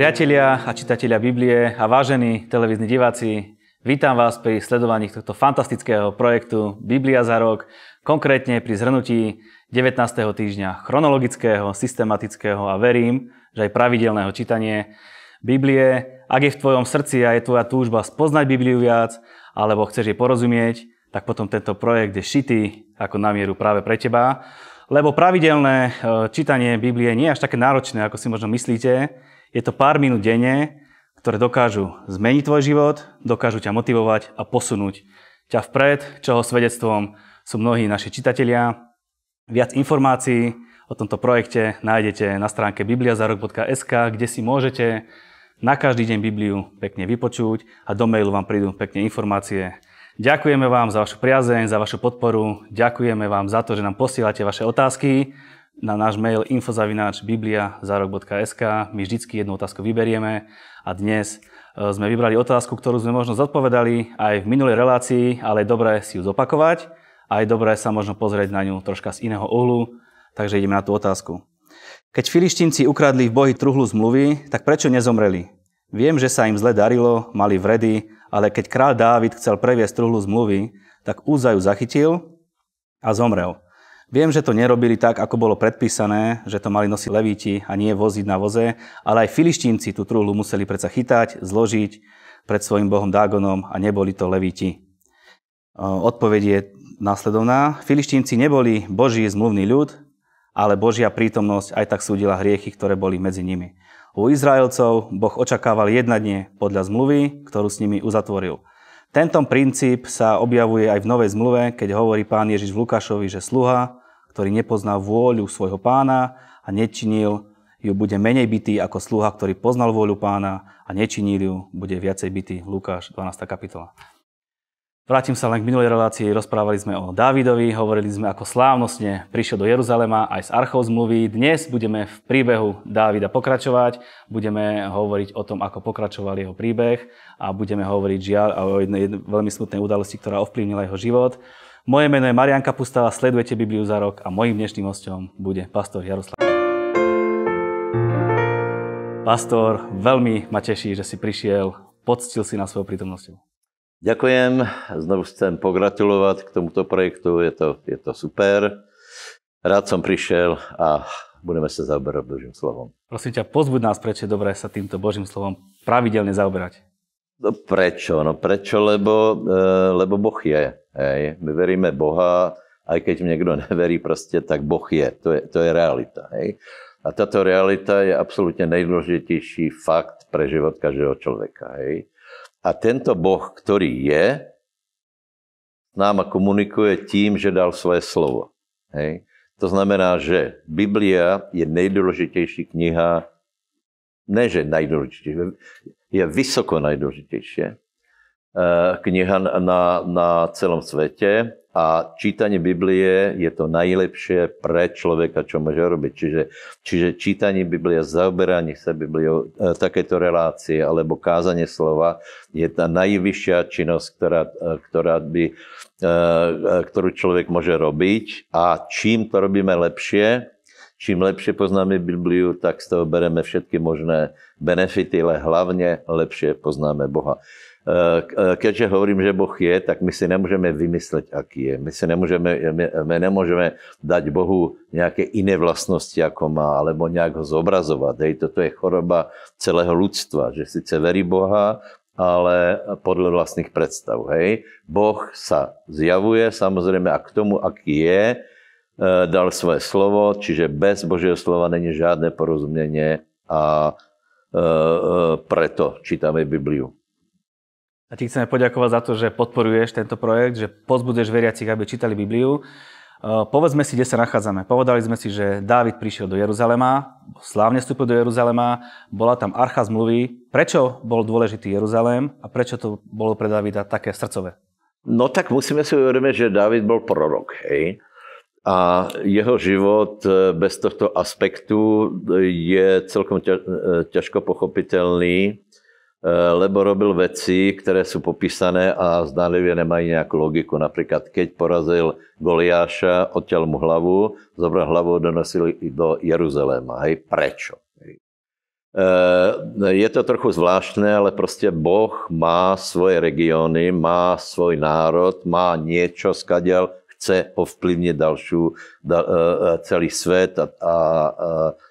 Priatelia a čitatelia Biblie a vážení televízni diváci, vítam vás pri sledovaní tohto fantastického projektu Biblia za rok, konkrétne pri zhrnutí 19. týždňa chronologického, systematického a verím, že aj pravidelného čítanie Biblie. Ak je v tvojom srdci a je tvoja túžba spoznať Bibliu viac, alebo chceš jej porozumieť, tak potom tento projekt je šitý ako na mieru práve pre teba. Lebo pravidelné e, čítanie Biblie nie je až také náročné, ako si možno myslíte. Je to pár minút denne, ktoré dokážu zmeniť tvoj život, dokážu ťa motivovať a posunúť ťa vpred, čoho svedectvom sú mnohí naši čitatelia. Viac informácií o tomto projekte nájdete na stránke bibliazarok.sk, kde si môžete na každý deň Bibliu pekne vypočuť a do mailu vám prídu pekne informácie. Ďakujeme vám za vašu priazeň, za vašu podporu, ďakujeme vám za to, že nám posielate vaše otázky na náš mail info.biblia.sk. My vždycky jednu otázku vyberieme a dnes e, sme vybrali otázku, ktorú sme možno zodpovedali aj v minulej relácii, ale je dobré si ju zopakovať a je dobré sa možno pozrieť na ňu troška z iného uhlu, takže ideme na tú otázku. Keď filištinci ukradli v bohy truhlu zmluvy, tak prečo nezomreli? Viem, že sa im zle darilo, mali vredy, ale keď král Dávid chcel previesť truhlu zmluvy, tak Úza ju zachytil a zomrel. Viem, že to nerobili tak, ako bolo predpísané, že to mali nosiť levíti a nie voziť na voze, ale aj filištínci tú truhlu museli predsa chytať, zložiť pred svojim bohom Dágonom a neboli to levíti. Odpoveď je následovná. Filištínci neboli Boží zmluvný ľud, ale Božia prítomnosť aj tak súdila hriechy, ktoré boli medzi nimi. U Izraelcov Boh očakával jednanie podľa zmluvy, ktorú s nimi uzatvoril. Tento princíp sa objavuje aj v Novej zmluve, keď hovorí pán Ježiš v Lukášovi, že sluha ktorý nepozná vôľu svojho pána a nečinil ju, bude menej bytý ako sluha, ktorý poznal vôľu pána a nečinil ju, bude viacej bytý. Lukáš, 12. kapitola. Vrátim sa len k minulej relácii, rozprávali sme o Dávidovi, hovorili sme, ako slávnostne prišiel do Jeruzalema aj z archou zmluvy. Dnes budeme v príbehu Dávida pokračovať, budeme hovoriť o tom, ako pokračoval jeho príbeh a budeme hovoriť žiaľ o jednej veľmi smutnej udalosti, ktorá ovplyvnila jeho život. Moje meno je Marian Kapustava, sledujete Bibliu za rok a mojím dnešným hostom bude pastor Jaroslav. Pastor, veľmi ma teší, že si prišiel, poctil si na svojou prítomnosťou. Ďakujem, znovu chcem pogratulovať k tomuto projektu, je to, je to super. Rád som prišiel a budeme sa zaoberať Božím slovom. Prosím ťa, pozbuď nás, prečo je dobré sa týmto Božím slovom pravidelne zaoberať. No prečo? No prečo? Lebo, e, lebo Boh je. Hej. My veríme Boha, aj keď niekto neverí proste, tak Boh je. To je, to je realita. Hej. A táto realita je absolútne najdôležitejší fakt pre život každého človeka. Hej. A tento Boh, ktorý je, s náma komunikuje tím, že dal svoje slovo. Hej. To znamená, že Biblia je nejdôležitejší kniha, ne že najdôležitejšia, je vysoko najdôležitejšie. Eh, kniha na, na celom svete a čítanie Biblie je to najlepšie pre človeka, čo môže robiť. Čiže, čiže čítanie Biblie, zaoberanie sa Bibliou, eh, takéto relácie alebo kázanie slova je tá najvyššia činnosť, ktorá, eh, ktorá by, ktorú človek môže robiť. A čím to robíme lepšie, čím lepšie poznáme Bibliu, tak z toho bereme všetky možné benefity, ale hlavne lepšie poznáme Boha. E, e, keďže hovorím, že Boh je, tak my si nemôžeme vymysleť, aký je. My si nemôžeme, my nemôžeme dať Bohu nejaké iné vlastnosti, ako má, alebo nejak ho zobrazovať. Hej, toto je choroba celého ľudstva, že síce verí Boha, ale podľa vlastných predstav. Hej. Boh sa zjavuje, samozrejme, a k tomu, aký je, dal svoje slovo, čiže bez Božieho slova není žiadne porozumenie a e, e, preto čítame Bibliu. A ti chceme poďakovať za to, že podporuješ tento projekt, že pozbuduješ veriacich, aby čítali Bibliu. Povedzme si, kde sa nachádzame. Povedali sme si, že Dávid prišiel do Jeruzalema, slávne vstúpil do Jeruzalema, bola tam archa zmluvy. Prečo bol dôležitý Jeruzalém a prečo to bolo pre Davida také srdcové? No tak musíme si uvedomiť, že David bol prorok, hej. A jeho život e, bez tohto aspektu je celkom e, ťažko pochopiteľný, e, lebo robil veci, ktoré sú popísané a zdánlivě nemají nejakú logiku. Napríklad, keď porazil Goliáša, odťal mu hlavu, zobral hlavu a donosil do Jeruzaléma. Hej, prečo? je to trochu zvláštne, ale proste Boh má svoje regióny, má svoj národ, má niečo, skadiaľ chce ovplyvniť ďalšiu, da, e, celý svet a, a, a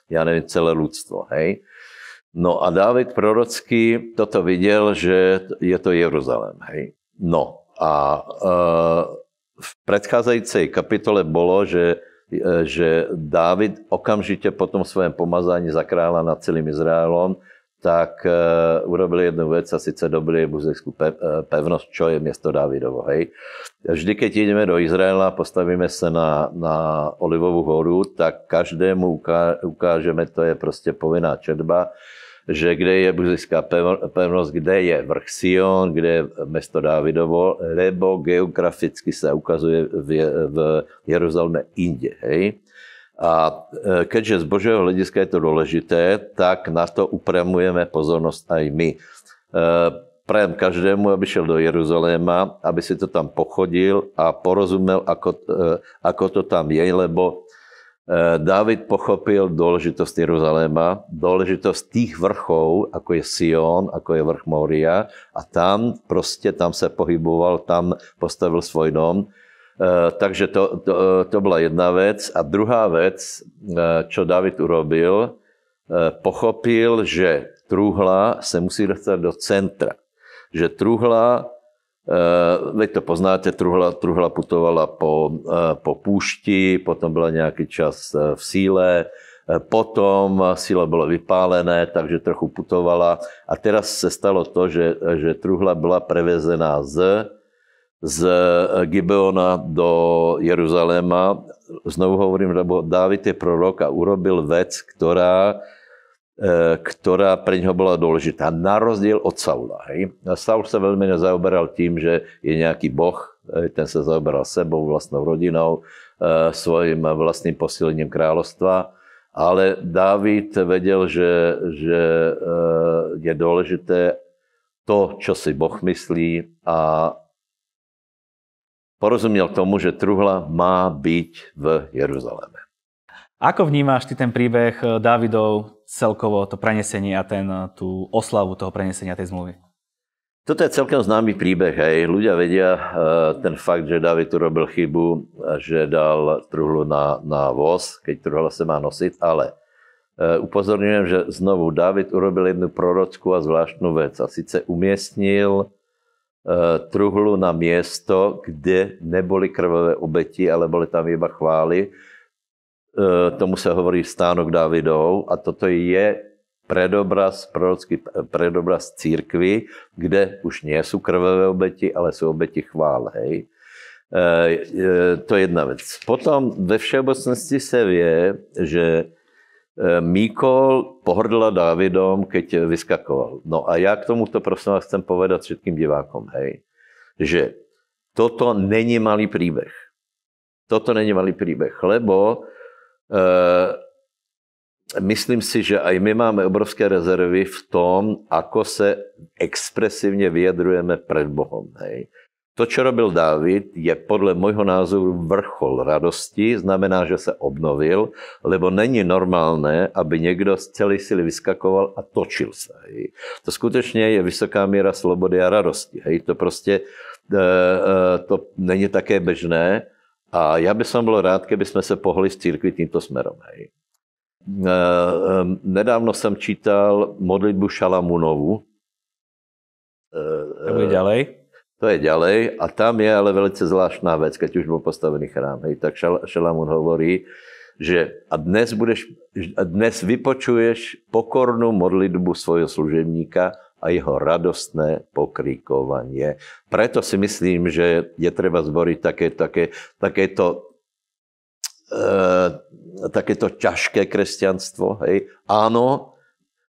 ja neviem, celé ľudstvo. Hej? No a Dávid prorocký toto videl, že je to Jeruzalém. Hej? No a e, v predchádzajúcej kapitole bolo, že E, že Dávid okamžite po tom svojom pomazaní za kráľa nad celým Izraelom, tak e, urobil jednu vec a síce dobili buzekskú e, pevnosť, čo je miesto Dávidovo. Hej. Vždy, keď ideme do Izraela, postavíme sa na, na Olivovú horu, tak každému ukážeme, to je proste povinná četba, že kde je buzická pevnosť, kde je vrch Sion, kde je mesto Dávidovo, lebo geograficky sa ukazuje v, v Jeruzaleme inde. Hej? A e, keďže z Božieho hľadiska je to dôležité, tak na to upremujeme pozornosť aj my. E, prajem každému, aby šiel do Jeruzaléma, aby si to tam pochodil a porozumel, ako, e, ako to tam je, lebo Dávid pochopil dôležitosť Jeruzaléma, dôležitosť tých vrchov, ako je Sion, ako je vrch Moria a tam proste, tam sa pohyboval, tam postavil svoj dom. Eh, takže to, to, to bola jedna vec. A druhá eh, čo David urobil, pochopil, že truhla sa musí dostať do centra. Že truhla Uh, veď to poznáte, truhla, truhla putovala po, po púšti, potom byla nejaký čas v síle, potom síle bolo vypálené, takže trochu putovala. A teraz sa stalo to, že, že truhla byla prevezená z, z Gibeona do Jeruzaléma. Znovu hovorím, lebo Dávid je prorok a urobil vec, ktorá E, ktorá pre neho bola dôležitá. Na rozdiel od Saula. Hej. Saul sa veľmi nezaoberal tým, že je nejaký boh, ten sa zaoberal sebou, vlastnou rodinou, e, svojim vlastným posilením kráľovstva. Ale Dávid vedel, že, že e, je dôležité to, čo si Boh myslí a porozumiel tomu, že truhla má byť v Jeruzaleme. Ako vnímáš ty ten príbeh Dávidov celkovo to prenesenie a ten, tú oslavu toho prenesenia tej zmluvy? Toto je celkom známy príbeh. Hej. Ľudia vedia uh, ten fakt, že David urobil chybu, že dal truhlu na, na voz, keď truhla sa má nosiť, ale upozorňujem, že znovu David urobil jednu prorockú a zvláštnu vec a síce umiestnil truhlu na miesto, kde neboli krvavé obeti, ale boli tam iba chvály E, tomu sa hovorí stánok Dávidov a toto je predobraz, prorocký predobraz církvy, kde už nie sú krvavé obeti, ale sú obeti chvál. Hej. E, e, to je jedna vec. Potom ve všeobecnosti sa vie, že Míkol pohrdla Dávidom, keď vyskakoval. No a ja k tomuto prosím vás chcem povedať všetkým divákom, hej, že toto není malý príbeh. Toto není malý príbeh, lebo Eh, myslím si, že aj my máme obrovské rezervy v tom, ako sa expresívne vyjadrujeme pred Bohom. Hej. To, čo robil Dávid, je podľa môjho názoru vrchol radosti, znamená, že sa obnovil, lebo není normálne, aby niekto z celej sily vyskakoval a točil sa. Hej. To skutečne je vysoká miera slobody a radosti. Hej. To proste e, e, to není také bežné. A ja by som bol rád, keby sme sa pohli z církvy týmto smerom. Hej. E, e, nedávno som čítal modlitbu Šalamúnovu. E, bude ďalej? To je ďalej a tam je ale velice zvláštna vec, keď už bol postavený chrám. Hej, tak Šalamún hovorí, že a dnes, budeš, a dnes vypočuješ pokornú modlitbu svojho služebníka a jeho radostné pokrikovanie. Preto si myslím, že je treba zboriť také, také, takéto, e, takéto ťažké kresťanstvo. Hej. Áno,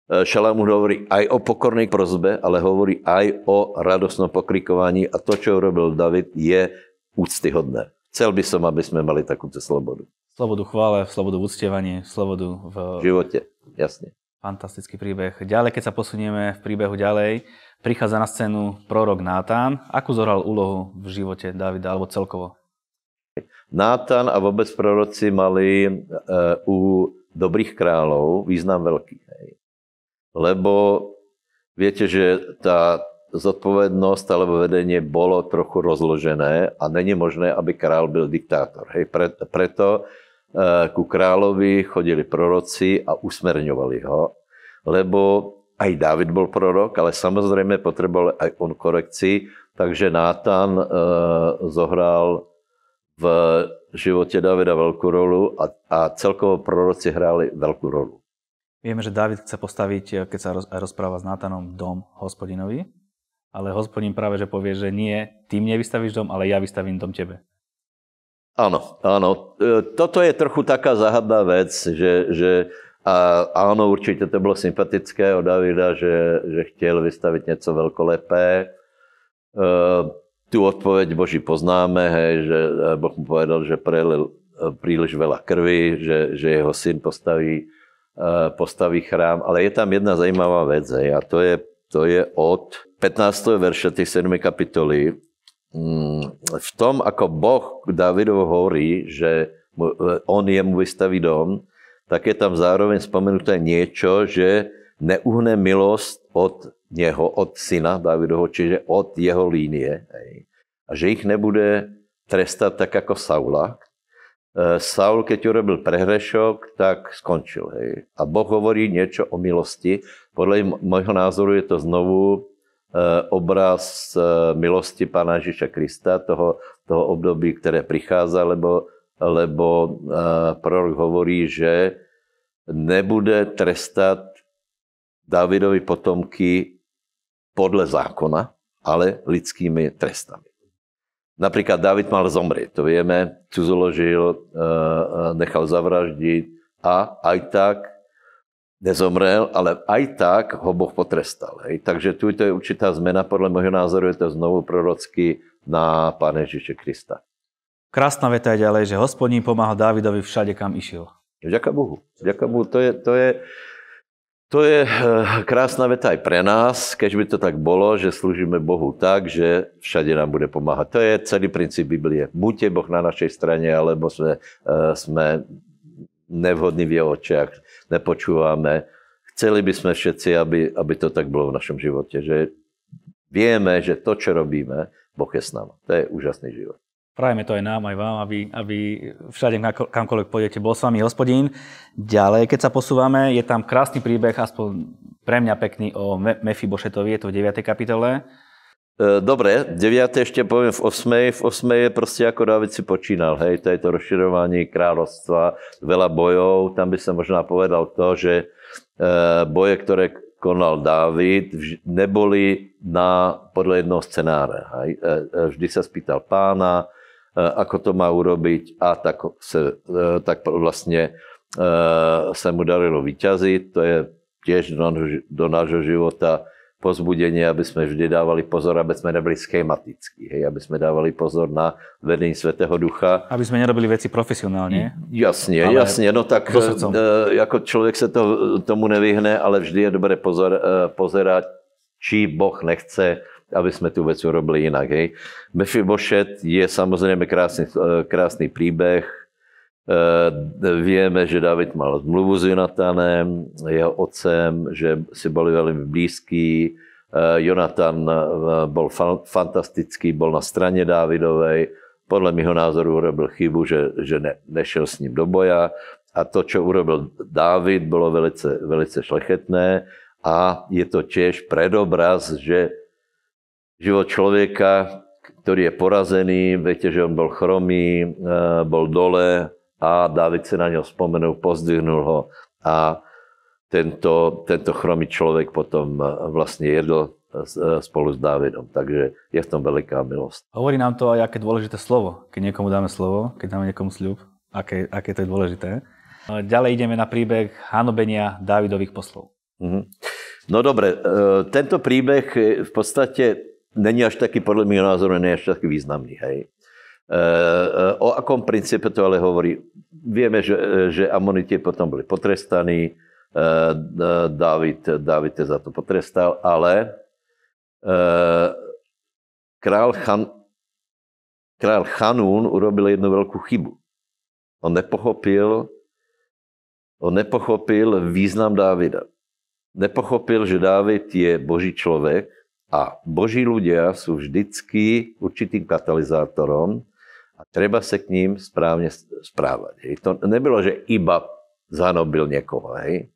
Šalamún hovorí aj o pokornej prozbe, ale hovorí aj o radostnom pokrikovaní a to, čo urobil David, je úctyhodné. Chcel by som, aby sme mali takúto slobodu. Slobodu chvále, slobodu v uctievaní, slobodu v... v živote, jasne. Fantastický príbeh. Ďalej, keď sa posunieme v príbehu ďalej, prichádza na scénu prorok Nátan. Akú zohral úlohu v živote Davida, alebo celkovo? Nátan a vôbec proroci mali uh, u dobrých kráľov význam veľký. Hej. Lebo viete, že tá zodpovednosť alebo vedenie bolo trochu rozložené a není možné, aby král byl diktátor. Hej, pre, preto e, ku královi chodili proroci a usmerňovali ho, lebo aj David bol prorok, ale samozrejme potreboval aj on korekcii, takže Nátan e, zohral v živote Davida veľkú rolu a, a celkovo proroci hráli veľkú rolu. Vieme, že David chce postaviť, keď sa rozpráva s Nátanom, dom hospodinovi, ale hospodin práve že povie, že nie, ty mne vystavíš dom, ale ja vystavím dom tebe. Áno, áno. E, toto je trochu taká záhadná vec, že, že a áno, určite to bylo sympatické od Davida, že, že chtěl vystavit něco velkolepé. E, tu odpoveď Boží poznáme, hej, že Boh mu povedal, že prelil e, príliš veľa krvi, že, že jeho syn postaví, postaví chrám. Ale je tam jedna zajímavá vec, hej, a to je, to je od 15. verše tej 7. kapitoly. Mm, v tom, ako Boh Davidovo hovorí, že on jemu vystaví dom, tak je tam zároveň spomenuté niečo, že neuhne milosť od neho, od syna Davidoho, čiže od jeho línie. Hej. A že ich nebude trestať tak ako Saula. E, Saul, keď urobil prehrešok, tak skončil. Hej. A Boh hovorí niečo o milosti. Podľa môjho názoru je to znovu e, obraz e, milosti Pána Ježiša Krista, toho, toho období, ktoré prichádza, lebo lebo prorok hovorí, že nebude trestať Davidovi potomky podle zákona, ale lidskými trestami. Napríklad David mal zomrieť, to vieme, cudzoložil, eh, eh, nechal zavraždiť a aj tak nezomrel, ale aj tak ho Boh potrestal. Hej. Takže tu je určitá zmena, podľa môjho názoru je to znovu prorocky na Pána Ježiše Krista. Krásna veta je ďalej, že hospodín pomáhal Dávidovi všade, kam išiel. Ďaká Bohu. Ďaká Bohu. To je, to je, to je eh, krásna veta aj pre nás, keď by to tak bolo, že slúžime Bohu tak, že všade nám bude pomáhať. To je celý princíp Biblie. Buďte Boh na našej strane, alebo sme, eh, sme nevhodní v jeho očiach, nepočúvame. Chceli by sme všetci, aby, aby to tak bolo v našom živote, že vieme, že to, čo robíme, Boh je s nami. To je úžasný život. Prajeme to aj nám, aj vám, aby, aby všade, kamkoľvek pôjdete, bol s vami hospodín. Ďalej, keď sa posúvame, je tam krásny príbeh, aspoň pre mňa pekný, o Mefibošetovi, je to v 9. kapitole. E, dobre, 9. ešte poviem v 8. V 8. je proste ako David si počínal, hej, to je to rozširovanie kráľovstva, veľa bojov, tam by som možná povedal to, že e, boje, ktoré konal Dávid, neboli na, podľa jednoho scenára. E, vždy sa spýtal pána, ako to má urobiť a tak, se, e, tak vlastne e, sa mu darilo vyťaziť. To je tiež do, do nášho života pozbudenie, aby sme vždy dávali pozor, aby sme neboli schematickí, hej, aby sme dávali pozor na vedení Svetého Ducha. Aby sme nerobili veci profesionálne. Jasne, ale jasne, no tak e, ako človek sa to, tomu nevyhne, ale vždy je dobré pozor, e, pozerať, či Boh nechce aby sme tú vec urobili inak. Hej. Mephibošet je samozrejme krásny, e, krásny príbeh. E, vieme, že David mal zmluvu s Jonatánem, jeho otcem, že si boli veľmi blízki. E, Jonatan bol fantastický, bol na strane Dávidovej. Podľa mého názoru urobil chybu, že, že ne, nešiel s ním do boja. A to, čo urobil Dávid, bolo velice, velice šlechetné. A je to tiež predobraz, že život človeka, ktorý je porazený, viete, že on bol chromý, e, bol dole a David sa na ňo spomenul, pozdvihnul ho a tento, tento chromý človek potom e, vlastne jedol e, spolu s Dávidom. Takže je v tom veľká milosť. Hovorí nám to aj, aké dôležité slovo. Keď niekomu dáme slovo, keď dáme niekomu sľub, aké, aké to je dôležité. Ďalej ideme na príbeh hanobenia Dávidových poslov. Mm-hmm. No dobre, tento príbeh v podstate není až taký, podľa môjho názoru, není až taký významný. Hej. E, e, o akom princípe to ale hovorí? Vieme, že, že Amoniti potom boli potrestaní, e, David, David za to potrestal, ale král, Chan, král Chanún urobil jednu veľkú chybu. On nepochopil, on nepochopil význam Dávida. nepochopil, že Dávid je boží človek a boží ľudia sú vždycky určitým katalizátorom a treba sa k ním správne správať. Hej. To nebylo, že iba zanobil niekoho. Hej.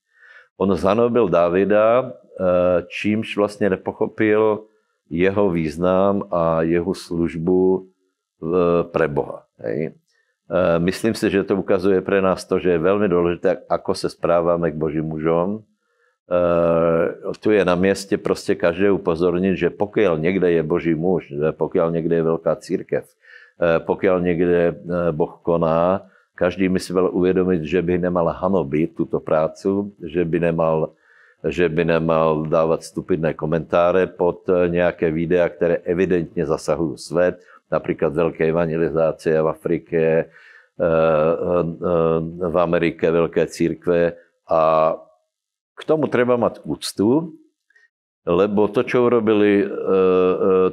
On zanobil Davida, eh, čímž vlastně nepochopil jeho význam a jeho službu pre Boha. Hej. Eh, myslím si, že to ukazuje pre nás to, že je veľmi dôležité, ako se správame k Božím mužom. Eh, tu je na mieste proste každé upozorniť, že pokiaľ niekde je Boží muž, pokiaľ niekde je veľká církev, pokiaľ niekde Boh koná, každý by si mal uvědomit, že by nemal hanobit tuto prácu, že by nemal, že by nemal dávat stupidné komentáře pod nějaké videa, které evidentně zasahují svět, například velké evangelizácie v Afrike, eh, eh, v Amerike velké církve a k tomu treba mať úctu, lebo to, čo urobili eh,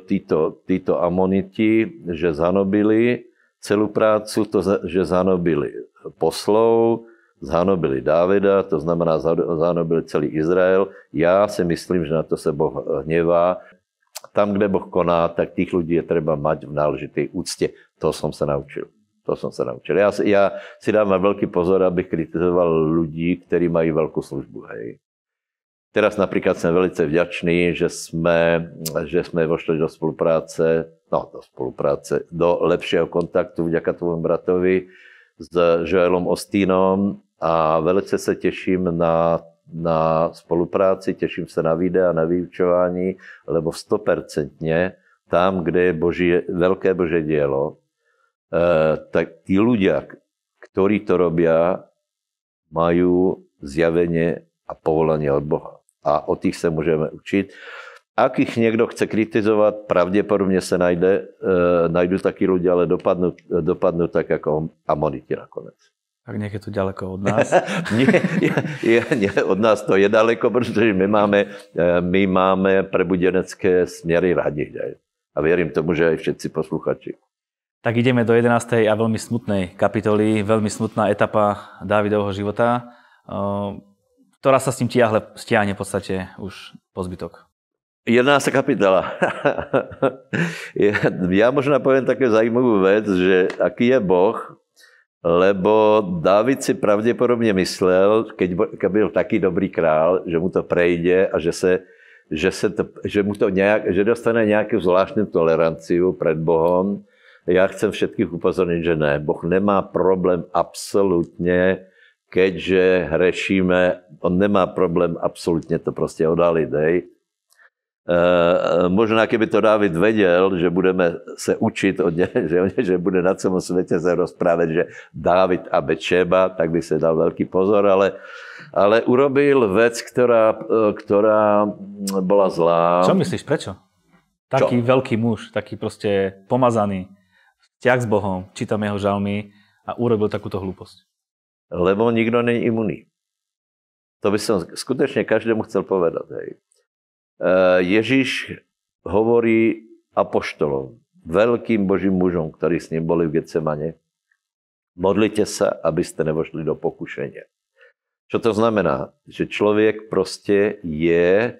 títo, títo amoniti, že zanobili, celú prácu, to, že zanobili poslov, zanobili Dávida, to znamená zanobili celý Izrael. Já si myslím, že na to se Boh hnevá. Tam, kde Boh koná, tak tých ľudí je treba mať v náležitej úcte. To som sa naučil. To som sa naučil. Ja, ja si dávam veľký pozor, abych kritizoval ľudí, ktorí majú veľkú službu. Hej. Teraz napríklad som veľmi vďačný, že sme, že sme vošli do spolupráce, no do spolupráce, do lepšieho kontaktu vďaka tvojmu bratovi s Joelom Ostínom a velice se těším na, na spolupráci, těším se na videa, na vyučování, lebo stopercentně tam, kde je boží, veľké Bože dielo, tak tí ľudia, ktorí to robia, majú zjavenie a povolanie od Boha a o tých se můžeme učit. Ak ich někdo chce kritizovat, pravděpodobně se najde, e, najdu taky ľudia, ale dopadnú, dopadnú tak jako amoniti nakonec. Tak nech je to ďaleko od nás. nie, je, nie, od nás to je daleko, protože my máme, e, my máme prebudenecké směry radi. A věřím tomu, že aj všetci posluchači. Tak ideme do 11. a veľmi smutnej kapitoly, veľmi smutná etapa Dávidovho života ktorá sa s tým tiahle, stiahne v podstate už po zbytok. 11. kapitola. ja možno poviem také zajímavú vec, že aký je Boh, lebo David si pravděpodobně myslel, keď, byl taký dobrý král, že mu to prejde a že, se, že, se to, že, mu to nejak, že dostane nějakou zvláštnu toleranciu před Bohom. Já chcem všetkých upozornit, že ne. Boh nemá problém absolutně keďže hrešíme, on nemá problém absolútne to proste odhaliť, hej. E, možná, keby to Dávid vedel, že budeme se učit od ne, že, že bude na celom svete se rozprávať, že Dávid a Bečeba, tak by se dal veľký pozor, ale, ale urobil vec, ktorá, ktorá bola zlá. Čo myslíš, prečo? Taký Čo? veľký muž, taký proste pomazaný, vzťah s Bohom, čítam jeho žalmy a urobil takúto hlúposť lebo nikdo není imunný. To by som skutečne každému chcel povedať. Hej. E, Ježíš hovorí apoštolom, veľkým božím mužom, ktorí s ním boli v Getsemane, modlite sa, aby ste nevošli do pokušenia. Čo to znamená? Že človek proste je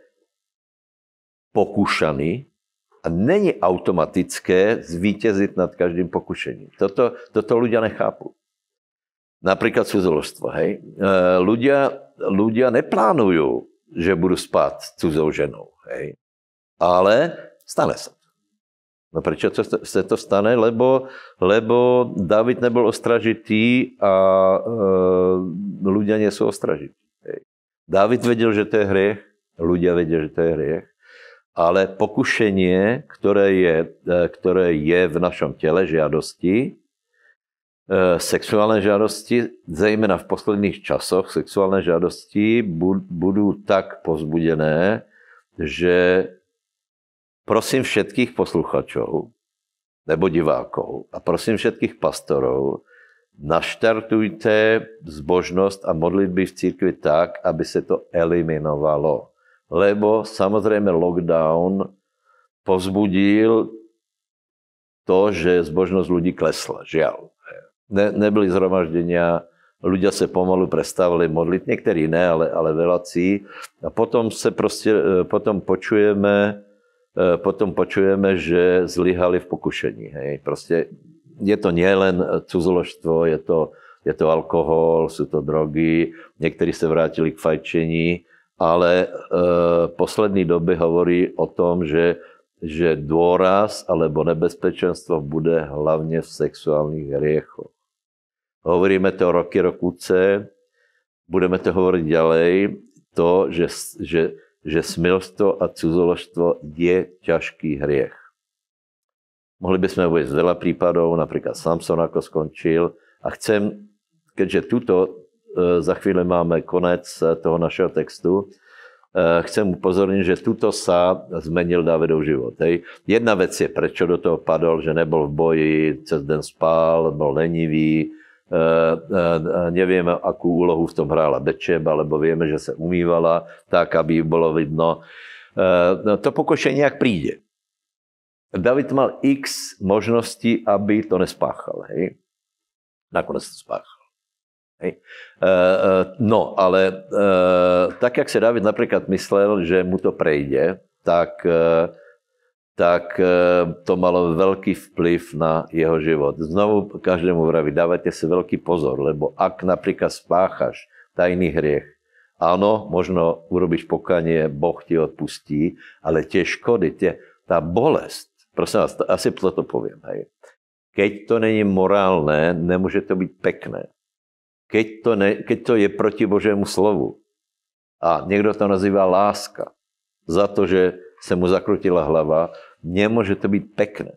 pokúšaný a není automatické zvítězit nad každým pokušením. Toto, toto ľudia nechápu. Napríklad cudzoložstvo. Hej. E, ľudia, ľudia neplánujú, že budú spať s cudzou ženou. Hej. Ale stane sa to. No prečo sa to stane? Lebo, lebo David nebol ostražitý a e, ľudia nie sú ostražití. David vedel, že to je hriech, ľudia vedia, že to je hriech, ale pokušenie, ktoré je, e, ktoré je v našom tele žiadosti, Eh, sexuálne žádosti, zejména v posledných časoch, sexuálne žádosti budú tak pozbudené, že prosím všetkých posluchačov nebo divákov a prosím všetkých pastorov, naštartujte zbožnosť a modlitby v církvi tak, aby se to eliminovalo. Lebo samozrejme lockdown povzbudil to, že zbožnosť ľudí klesla. Žiaľ ne, nebyly zhromaždenia, ľudia se pomalu prestávali modlit, některý ne, ale, ale velací. A potom se prostě, e, potom počujeme, e, potom počujeme, že zlyhali v pokušení. Hej. Prostě je to nielen cuzoložstvo, je to, je to alkohol, jsou to drogy, někteří se vrátili k fajčení, ale e, poslední doby hovorí o tom, že, že dôraz alebo nebezpečenstvo bude hlavně v sexuálních hriechoch. Hovoríme to roky, rokuce, budeme to hovoriť ďalej, to, že, že, že smilstvo a cudzoložstvo je ťažký hriech. Mohli by sme uvieť veľa prípadov, napríklad Samson ako skončil. A chcem, keďže tuto e, za chvíľu máme konec e, toho našeho textu, e, chcem upozorniť, že tuto sa zmenil Davidov život. Hej. Jedna vec je, prečo do toho padol, že nebol v boji, cez den spál, bol lenivý, nevieme, akú úlohu v tom hrála Bečeba, lebo vieme, že sa umývala tak, aby bolo vidno. No, to pokošenie nejak príde. David mal x možností, aby to nespáchal. Hej? Nakonec to spáchal. Hej? E, e, no, ale e, tak, jak si David napríklad myslel, že mu to prejde, tak, tak to malo veľký vplyv na jeho život. Znovu každému vraví, dávajte si veľký pozor, lebo ak napríklad spáchaš tajný hriech, áno, možno urobíš pokanie, Boh ti odpustí, ale tie škody, tie, tá bolest, Prosím vás, asi to poviem. Hej. Keď to není morálne, nemôže to byť pekné. Keď to, ne, keď to je proti Božému slovu a niekto to nazýva láska za to, že sa mu zakrutila hlava, nemôže to byť pekné.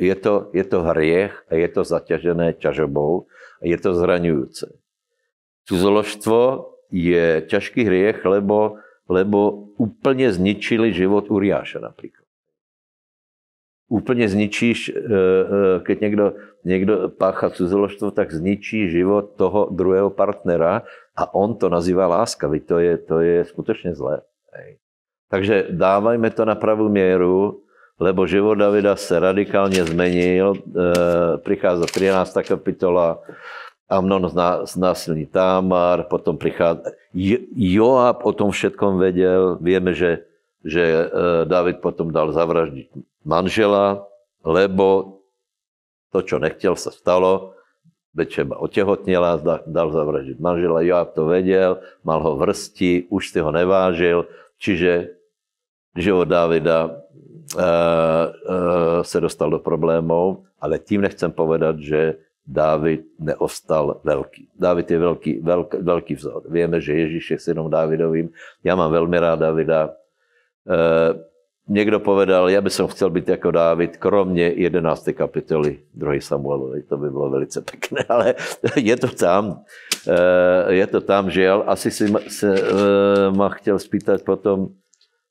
Je to, je to hriech a je to zaťažené ťažobou a je to zraňujúce. Cuzoložstvo je ťažký hriech, lebo, lebo úplne zničili život Uriáša napríklad úplne zničíš, e, e, keď niekto, niekto pácha cudzoložstvo, tak zničí život toho druhého partnera a on to nazýva láska. To je, to je skutočne zlé. Hej. Takže dávajme to na pravú mieru, lebo život Davida sa radikálne zmenil. E, prichádza 13. kapitola, Amnon znásilní Támar, potom prichádza... Joab o tom všetkom vedel. Vieme, že, že David potom dal zavraždiť manžela, lebo to, čo nechtěl, sa stalo. Bečeba otehotnila, dal zavražiť manžela, Joab to vedel, mal ho vrsti, už si ho nevážil, čiže život Dávida e, e, se dostal do problémov, ale tím nechcem povedať, že Dávid neostal veľký. Dávid je veľký, veľký, veľký vzor. Vieme, že Ježíš je synom Dávidovým. Ja mám veľmi rád Davida. E, Niekto povedal, ja by som chcel byť ako Dávid, kromne 11. kapitoly 2. Samuelovej. To by bolo velice pekné, ale je to tam. Eh, je to tam, žiaľ. Asi si ma, se, eh, ma chcel spýtať potom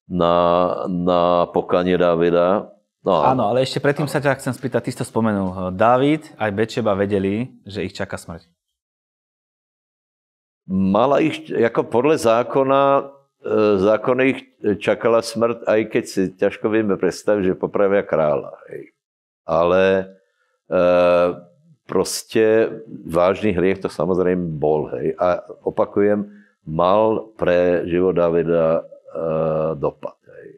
na, na pokanie Dávida. No. Áno, ale ešte predtým sa ťa chcem spýtať, ty si to spomenul. Dávid aj Bečeba vedeli, že ich čaká smrť. Mala ich, ako podľa zákona, zákony ich čakala smrt, aj keď si ťažko vieme predstaviť, že popravia kráľa. Hej. Ale e, proste vážny hriech to samozrejme bol. Hej. A opakujem, mal pre život Davida e, dopad. Hej.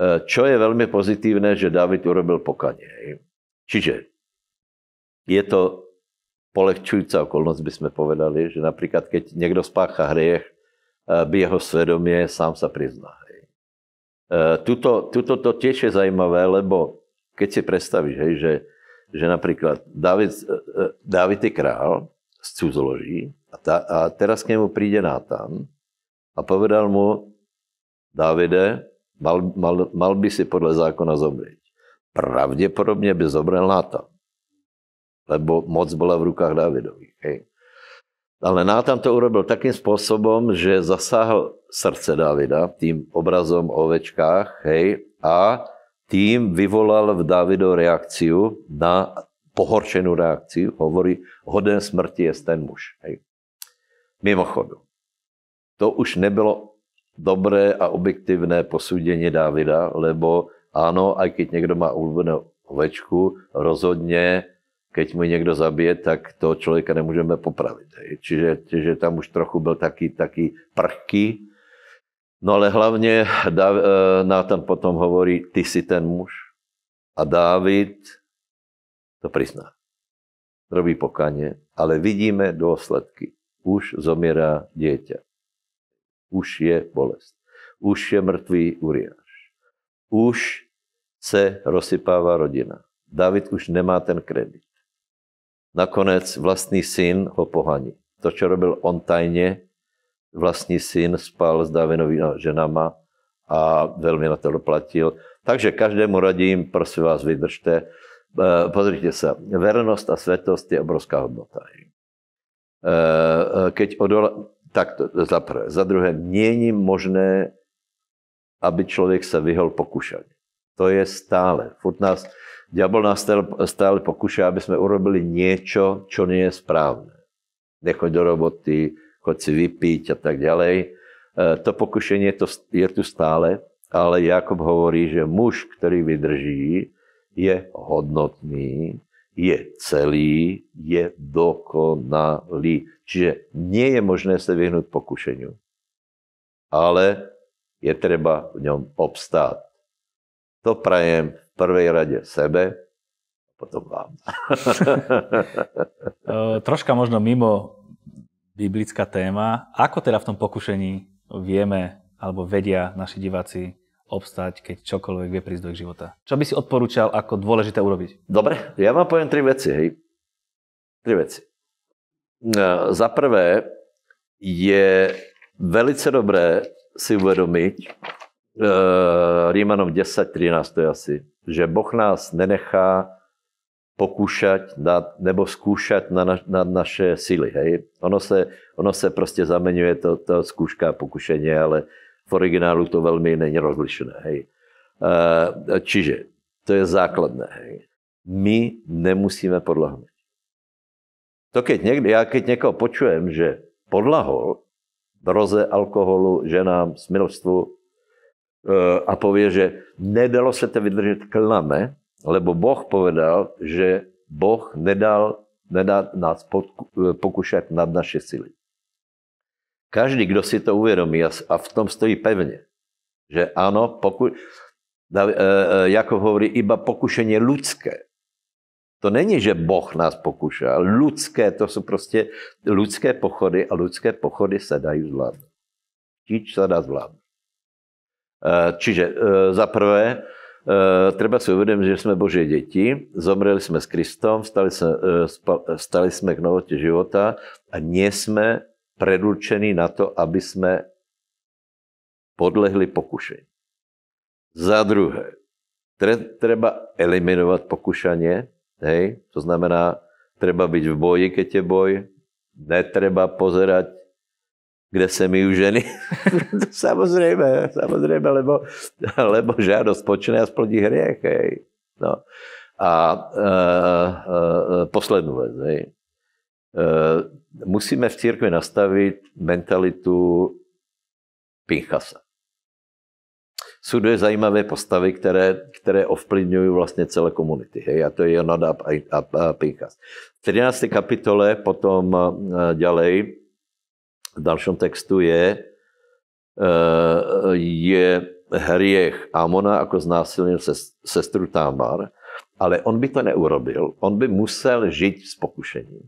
E, čo je veľmi pozitívne, že David urobil pokanie. Hej. Čiže je to polehčujúca okolnosť, by sme povedali, že napríklad keď niekto spácha hriech, by jeho svedomie sám sa prizná. Hej. E, tuto, tuto to tiež je zaujímavé, lebo keď si predstavíš, hej, že, že napríklad David, e, e, David je král z cudzoloží a, ta, a teraz k nemu príde Nátan a povedal mu, Davide, mal, mal, mal by si podľa zákona zomrieť. Pravdepodobne by zomrel Nátan, lebo moc bola v rukách Davidových. Ale Nátan to urobil takým spôsobom, že zasáhl srdce Davida tým obrazom o ovečkách, hej, a tým vyvolal v Davido reakciu na pohoršenú reakciu. Hovorí, hoden smrti je ten muž. Hej. Mimochodu. To už nebylo dobré a objektívne posúdenie Davida, lebo áno, aj keď niekto má ulúbenú ovečku, rozhodne keď mu niekto zabije, tak toho človeka nemôžeme popraviť. Hej. Čiže, čiže tam už trochu byl taký, taký prchký. No ale hlavne Nátan potom hovorí, ty si ten muž. A Dávid to prizná. Robí pokanie, ale vidíme dôsledky. Už zomiera dieťa. Už je bolest. Už je mŕtvý Uriáš. Už se rozsypáva rodina. David už nemá ten kredit. Nakonec vlastní syn ho pohaní. To, čo robil on tajne, vlastní syn spal s Davidovými ženama a veľmi na to doplatil. Takže každému radím, prosím vás, vydržte. E, pozrite sa, vernosť a svetosť je obrovská hodnota. E, e, keď odola... Tak to za prvé. Za druhé, nie je možné, aby človek sa vyhol pokúšať. To je stále. Furt nás, diabol nás stále, pokúša, aby sme urobili niečo, čo nie je správne. Nechoď do roboty, choď si vypiť a tak ďalej. To pokušenie to je tu stále, ale Jakob hovorí, že muž, ktorý vydrží, je hodnotný, je celý, je dokonalý. Čiže nie je možné sa vyhnúť pokušeniu. Ale je treba v ňom obstáť. To prajem prvej rade sebe, a potom vám. Troška možno mimo biblická téma. Ako teda v tom pokušení vieme alebo vedia naši diváci obstať, keď čokoľvek vie prísť do ich života? Čo by si odporúčal ako dôležité urobiť? Dobre, ja vám poviem tri veci. Hej. Tri veci. No, za prvé je velice dobré si uvedomiť, e, Rímanom 10.13 to je asi, že Boh nás nenechá pokúšať nad, nebo skúšať na, na, na naše síly. Hej? Ono, se, ono se prostě zamenuje to, to skúška a pokušenie, ale v originálu to veľmi není rozlišené. Hej? E, čiže to je základné. Hej? My nemusíme podľahnúť. To keď niekde, ja keď niekoho počujem, že podlahol droze, alkoholu, ženám, smilstvu a povie, že nedalo sa to vydržať klame, lebo Boh povedal, že Boh nedal, nedá nás pokúšať nad naše sily. Každý, kdo si to uvedomí a v tom stojí pevne, že áno, poku... E, e, Jakov hovorí iba pokušenie ľudské. To není, že Boh nás pokúša. Ľudské, to sú proste ľudské pochody a ľudské pochody sa dajú zvládnuť. Čič sa dá zvládnuť. E, čiže za prvé, Eh, treba si uvedomiť, že sme Božie deti, zomreli sme s Kristom, stali, sa, eh, stali sme k novote života a nie sme predurčení na to, aby sme podlehli pokušení. Za druhé, treba eliminovať pokušanie, hej? to znamená, treba byť v boji, keď je boj, netreba pozerať kde se mi ženy. samozrejme, samozrejme, lebo, lebo žiadosť počne a splodí hriech. Hej. No. A e, e, poslednú vec. Hej. E, musíme v církvi nastaviť mentalitu Pinchasa. Sú dvě zajímavé postavy, které, které ovplyvňují vlastně celé komunity. Hej? A to je Jonadab a, a, a Pinchas. V 13. kapitole potom ďalej v dalšom textu je, eh, je hriech Amona, ako znásilnil sestru Támar, ale on by to neurobil. On by musel žiť s pokušením.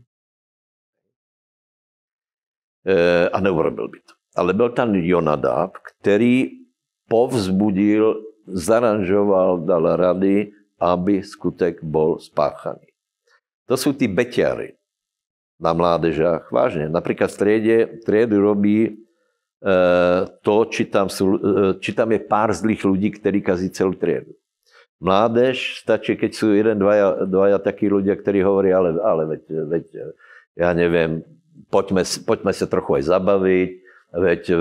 Eh, a neurobil by to. Ale byl tam Jonadab, který povzbudil, zaranžoval, dal rady, aby skutek bol spáchaný. To sú tí beťary na mládežách. Vážne. Napríklad v triede, triedu robí e, to, či tam, sú, e, či tam je pár zlých ľudí, ktorí kazí celú triedu. Mládež stačí, keď sú jeden, dvaja, dvaja takí ľudia, ktorí hovoria, ale, ale veď, veď, ja neviem, poďme, poďme sa trochu aj zabaviť, veď e,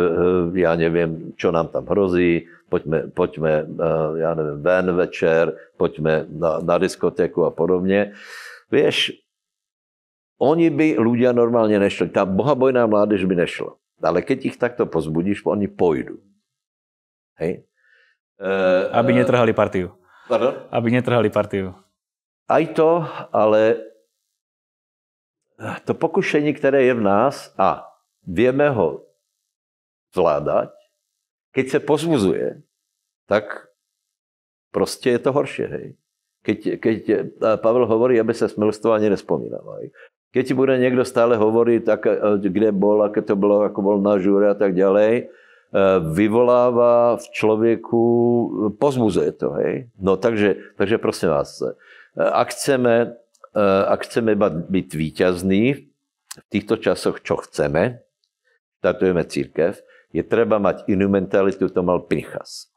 ja neviem, čo nám tam hrozí, poďme, poďme ja neviem, ven večer, poďme na, na diskotéku a podobne. Vieš, oni by ľudia normálne nešli. Tá bohabojná mládež by nešla. Ale keď ich takto pozbudíš, oni pôjdu. Hej? Uh, Aby netrhali partiu. Pardon? Aby netrhali partiu. Aj to, ale to pokušení, které je v nás a vieme ho zvládať, keď se pozbuzuje, tak prostě je to horšie. Hej. Keď, keď Pavel hovorí, aby se smilstvo ani nespomínal. Hej. Keď ti bude někdo stále hovoriť, tak, kde bol, aké to bylo, ako bol na žúre a tak ďalej, vyvolává v člověku, pozbuzuje to. Hej. No takže, takže prosím vás, ak chceme, ak chceme byť víťazní v týchto časoch, čo chceme, štatujeme církev, je treba mať inú mentalitu, to mal Pinchas.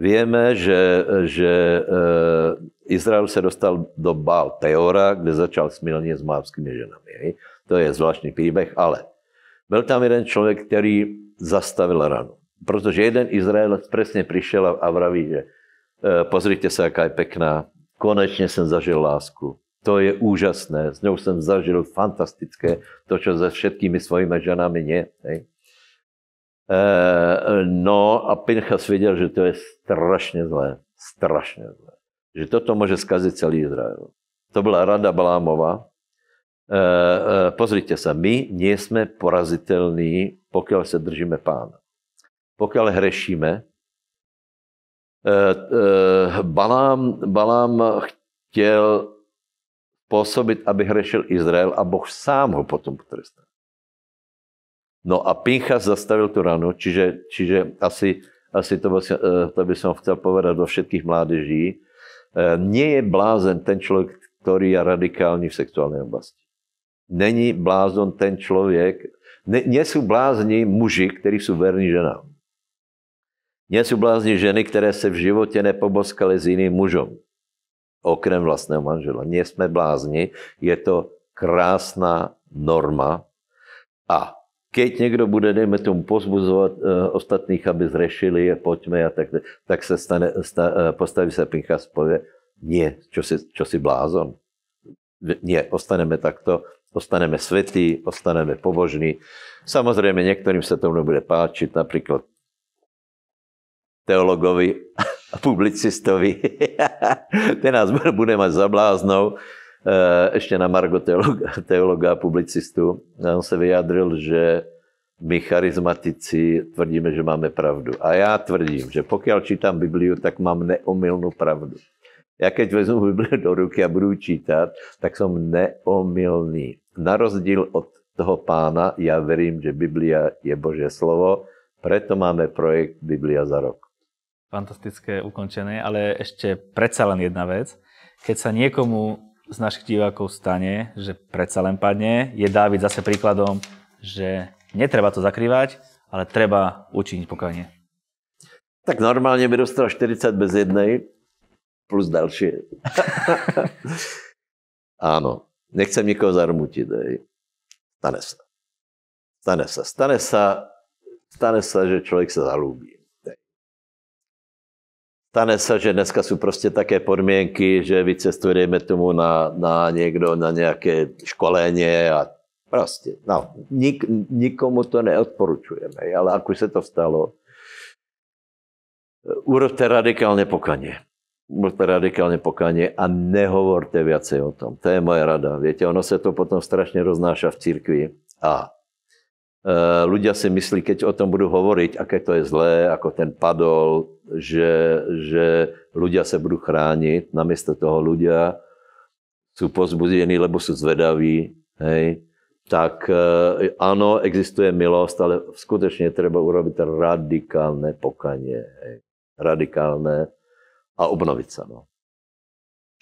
Vieme, že, že Izrael sa dostal do Baal Teora, kde začal smilnie s mávskými ženami. Hej. To je zvláštny príbeh, ale byl tam jeden človek, ktorý zastavil ranu. Protože jeden Izraelec presne prišiel a vraví, že pozrite sa, aká je pekná, konečne som zažil lásku. To je úžasné, s ňou som zažil fantastické, to, čo se všetkými svojimi ženami nie. Hej. Eh, no a Pinchas videl, že to je strašne zlé. Strašne zlé. Že toto môže skaziť celý Izrael. To bola rada Balámova. Eh, eh, pozrite sa, my nie sme poraziteľní, pokiaľ sa držíme pána. Pokiaľ hrešíme, Balám, Balám chtěl pôsobiť, aby hrešil Izrael a Boh sám ho potom potrestal. No a Pinchas zastavil tú ranu, čiže, čiže asi, asi to, by, eh, to by som chcel povedať do všetkých mládeží. Eh, nie je blázen ten človek, ktorý je radikálny v sexuálnej oblasti. Není blázon ten človek, ne, nie sú blázni muži, ktorí sú verní ženám. Nie sú blázni ženy, ktoré sa v živote nepoboskali s iným mužom. Okrem vlastného manžela. Nie sme blázni. Je to krásna norma. A keď někdo bude, dejme tomu, pozbuzovat uh, ostatných, aby zrešili, poďme a tak, tak se stane, sta, uh, postaví se Pinchas, povie, nie, čo si, čo si blázon. Nie, ostaneme takto, ostaneme svetí, ostaneme pobožní. Samozrejme, niektorým sa to nebude páčiť, napríklad teologovi a publicistovi. Ten nás bude mať za bláznou. Eh, ešte na Margo teologa, teologa a publicistu. On sa vyjadril, že my charizmatici tvrdíme, že máme pravdu. A ja tvrdím, že pokiaľ čítam Bibliu, tak mám neomilnú pravdu. Ja keď vezmu Bibliu do ruky a budu čítať, tak som neomilný. Na rozdíl od toho pána, ja verím, že Biblia je Božie slovo, preto máme projekt Biblia za rok. Fantastické, ukončené, ale ešte predsa len jedna vec. Keď sa niekomu z našich divákov stane, že predsa len padne, je Dávid zase príkladom, že netreba to zakrývať, ale treba učiniť pokajne. Tak normálne by dostal 40 bez jednej, plus ďalšie. Áno, nechcem nikoho zarmutiť. Dej. Stane sa. Stane sa. Stane sa, stane sa, že človek sa zalúbi. Stane sa, že dneska sú proste také podmienky, že vycestujeme tomu na, na niekto, na nejaké školenie a proste, no, nik, nikomu to neodporučujeme, ale ako sa to stalo, urobte radikálne pokanie. Urobte radikálne pokanie a nehovorte viacej o tom. To je moja rada. Viete, ono sa to potom strašne roznáša v cirkvi a Eh, ľudia si myslí, keď o tom budú hovoriť, aké to je zlé, ako ten padol, že, že ľudia sa budú chrániť, namiesto toho ľudia sú pozbudení, lebo sú zvedaví, hej, tak eh, áno, existuje milosť, ale skutečne treba urobiť radikálne pokanie, hej, radikálne a obnoviť sa. No.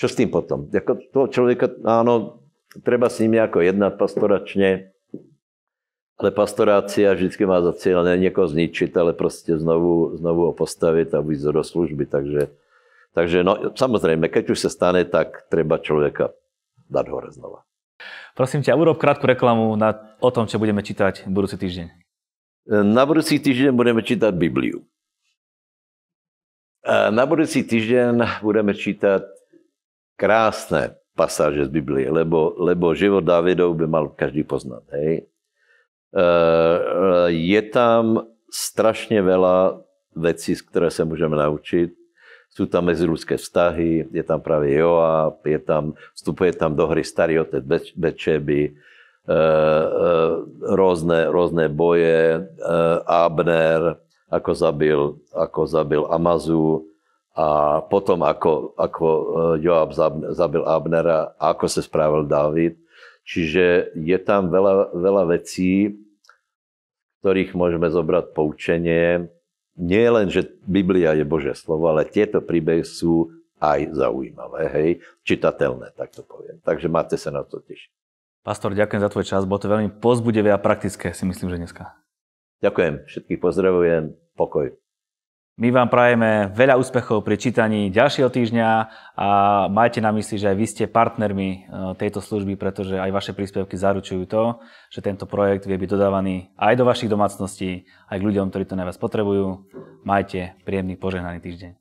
Čo s tým potom? Jako toho človeka, áno, treba s ním nejako jednať pastoračne, ale pastorácia vždycky má za cieľ ne niekoho zničiť, ale proste znovu, znovu ho postaviť a vyjsť do služby. Takže, takže no, samozrejme, keď už sa stane, tak treba človeka dať hore znova. Prosím ťa, urob krátku reklamu na, o tom, čo budeme čítať budúci týždeň. Na budúci týždeň budeme čítať Bibliu. Na budúci týždeň budeme čítať krásne pasáže z Biblie, lebo, lebo život Dávidov by mal každý poznať. Hej? Eh, je tam strašne veľa vecí, z ktoré sa môžeme naučiť. Sú tam medziludské vztahy, je tam práve Joab, je tam, vstupuje tam do hry starý otec Bečeby, rôzne, rôzne boje, Abner, ako zabil, ako zabil Amazu a potom ako, ako Joab zabil Abnera a ako sa spravil David. Čiže je tam veľa, veľa vecí, ktorých môžeme zobrať poučenie. Nie len, že Biblia je Božie slovo, ale tieto príbehy sú aj zaujímavé, hej, čitateľné, tak to poviem. Takže máte sa na to tešiť. Pastor, ďakujem za tvoj čas, bolo to veľmi pozbudivé a praktické, si myslím, že dneska. Ďakujem, všetkých pozdravujem, pokoj. My vám prajeme veľa úspechov pri čítaní ďalšieho týždňa a majte na mysli, že aj vy ste partnermi e, tejto služby, pretože aj vaše príspevky zaručujú to, že tento projekt vie byť dodávaný aj do vašich domácností, aj k ľuďom, ktorí to najviac potrebujú. Majte príjemný požehnaný týždeň.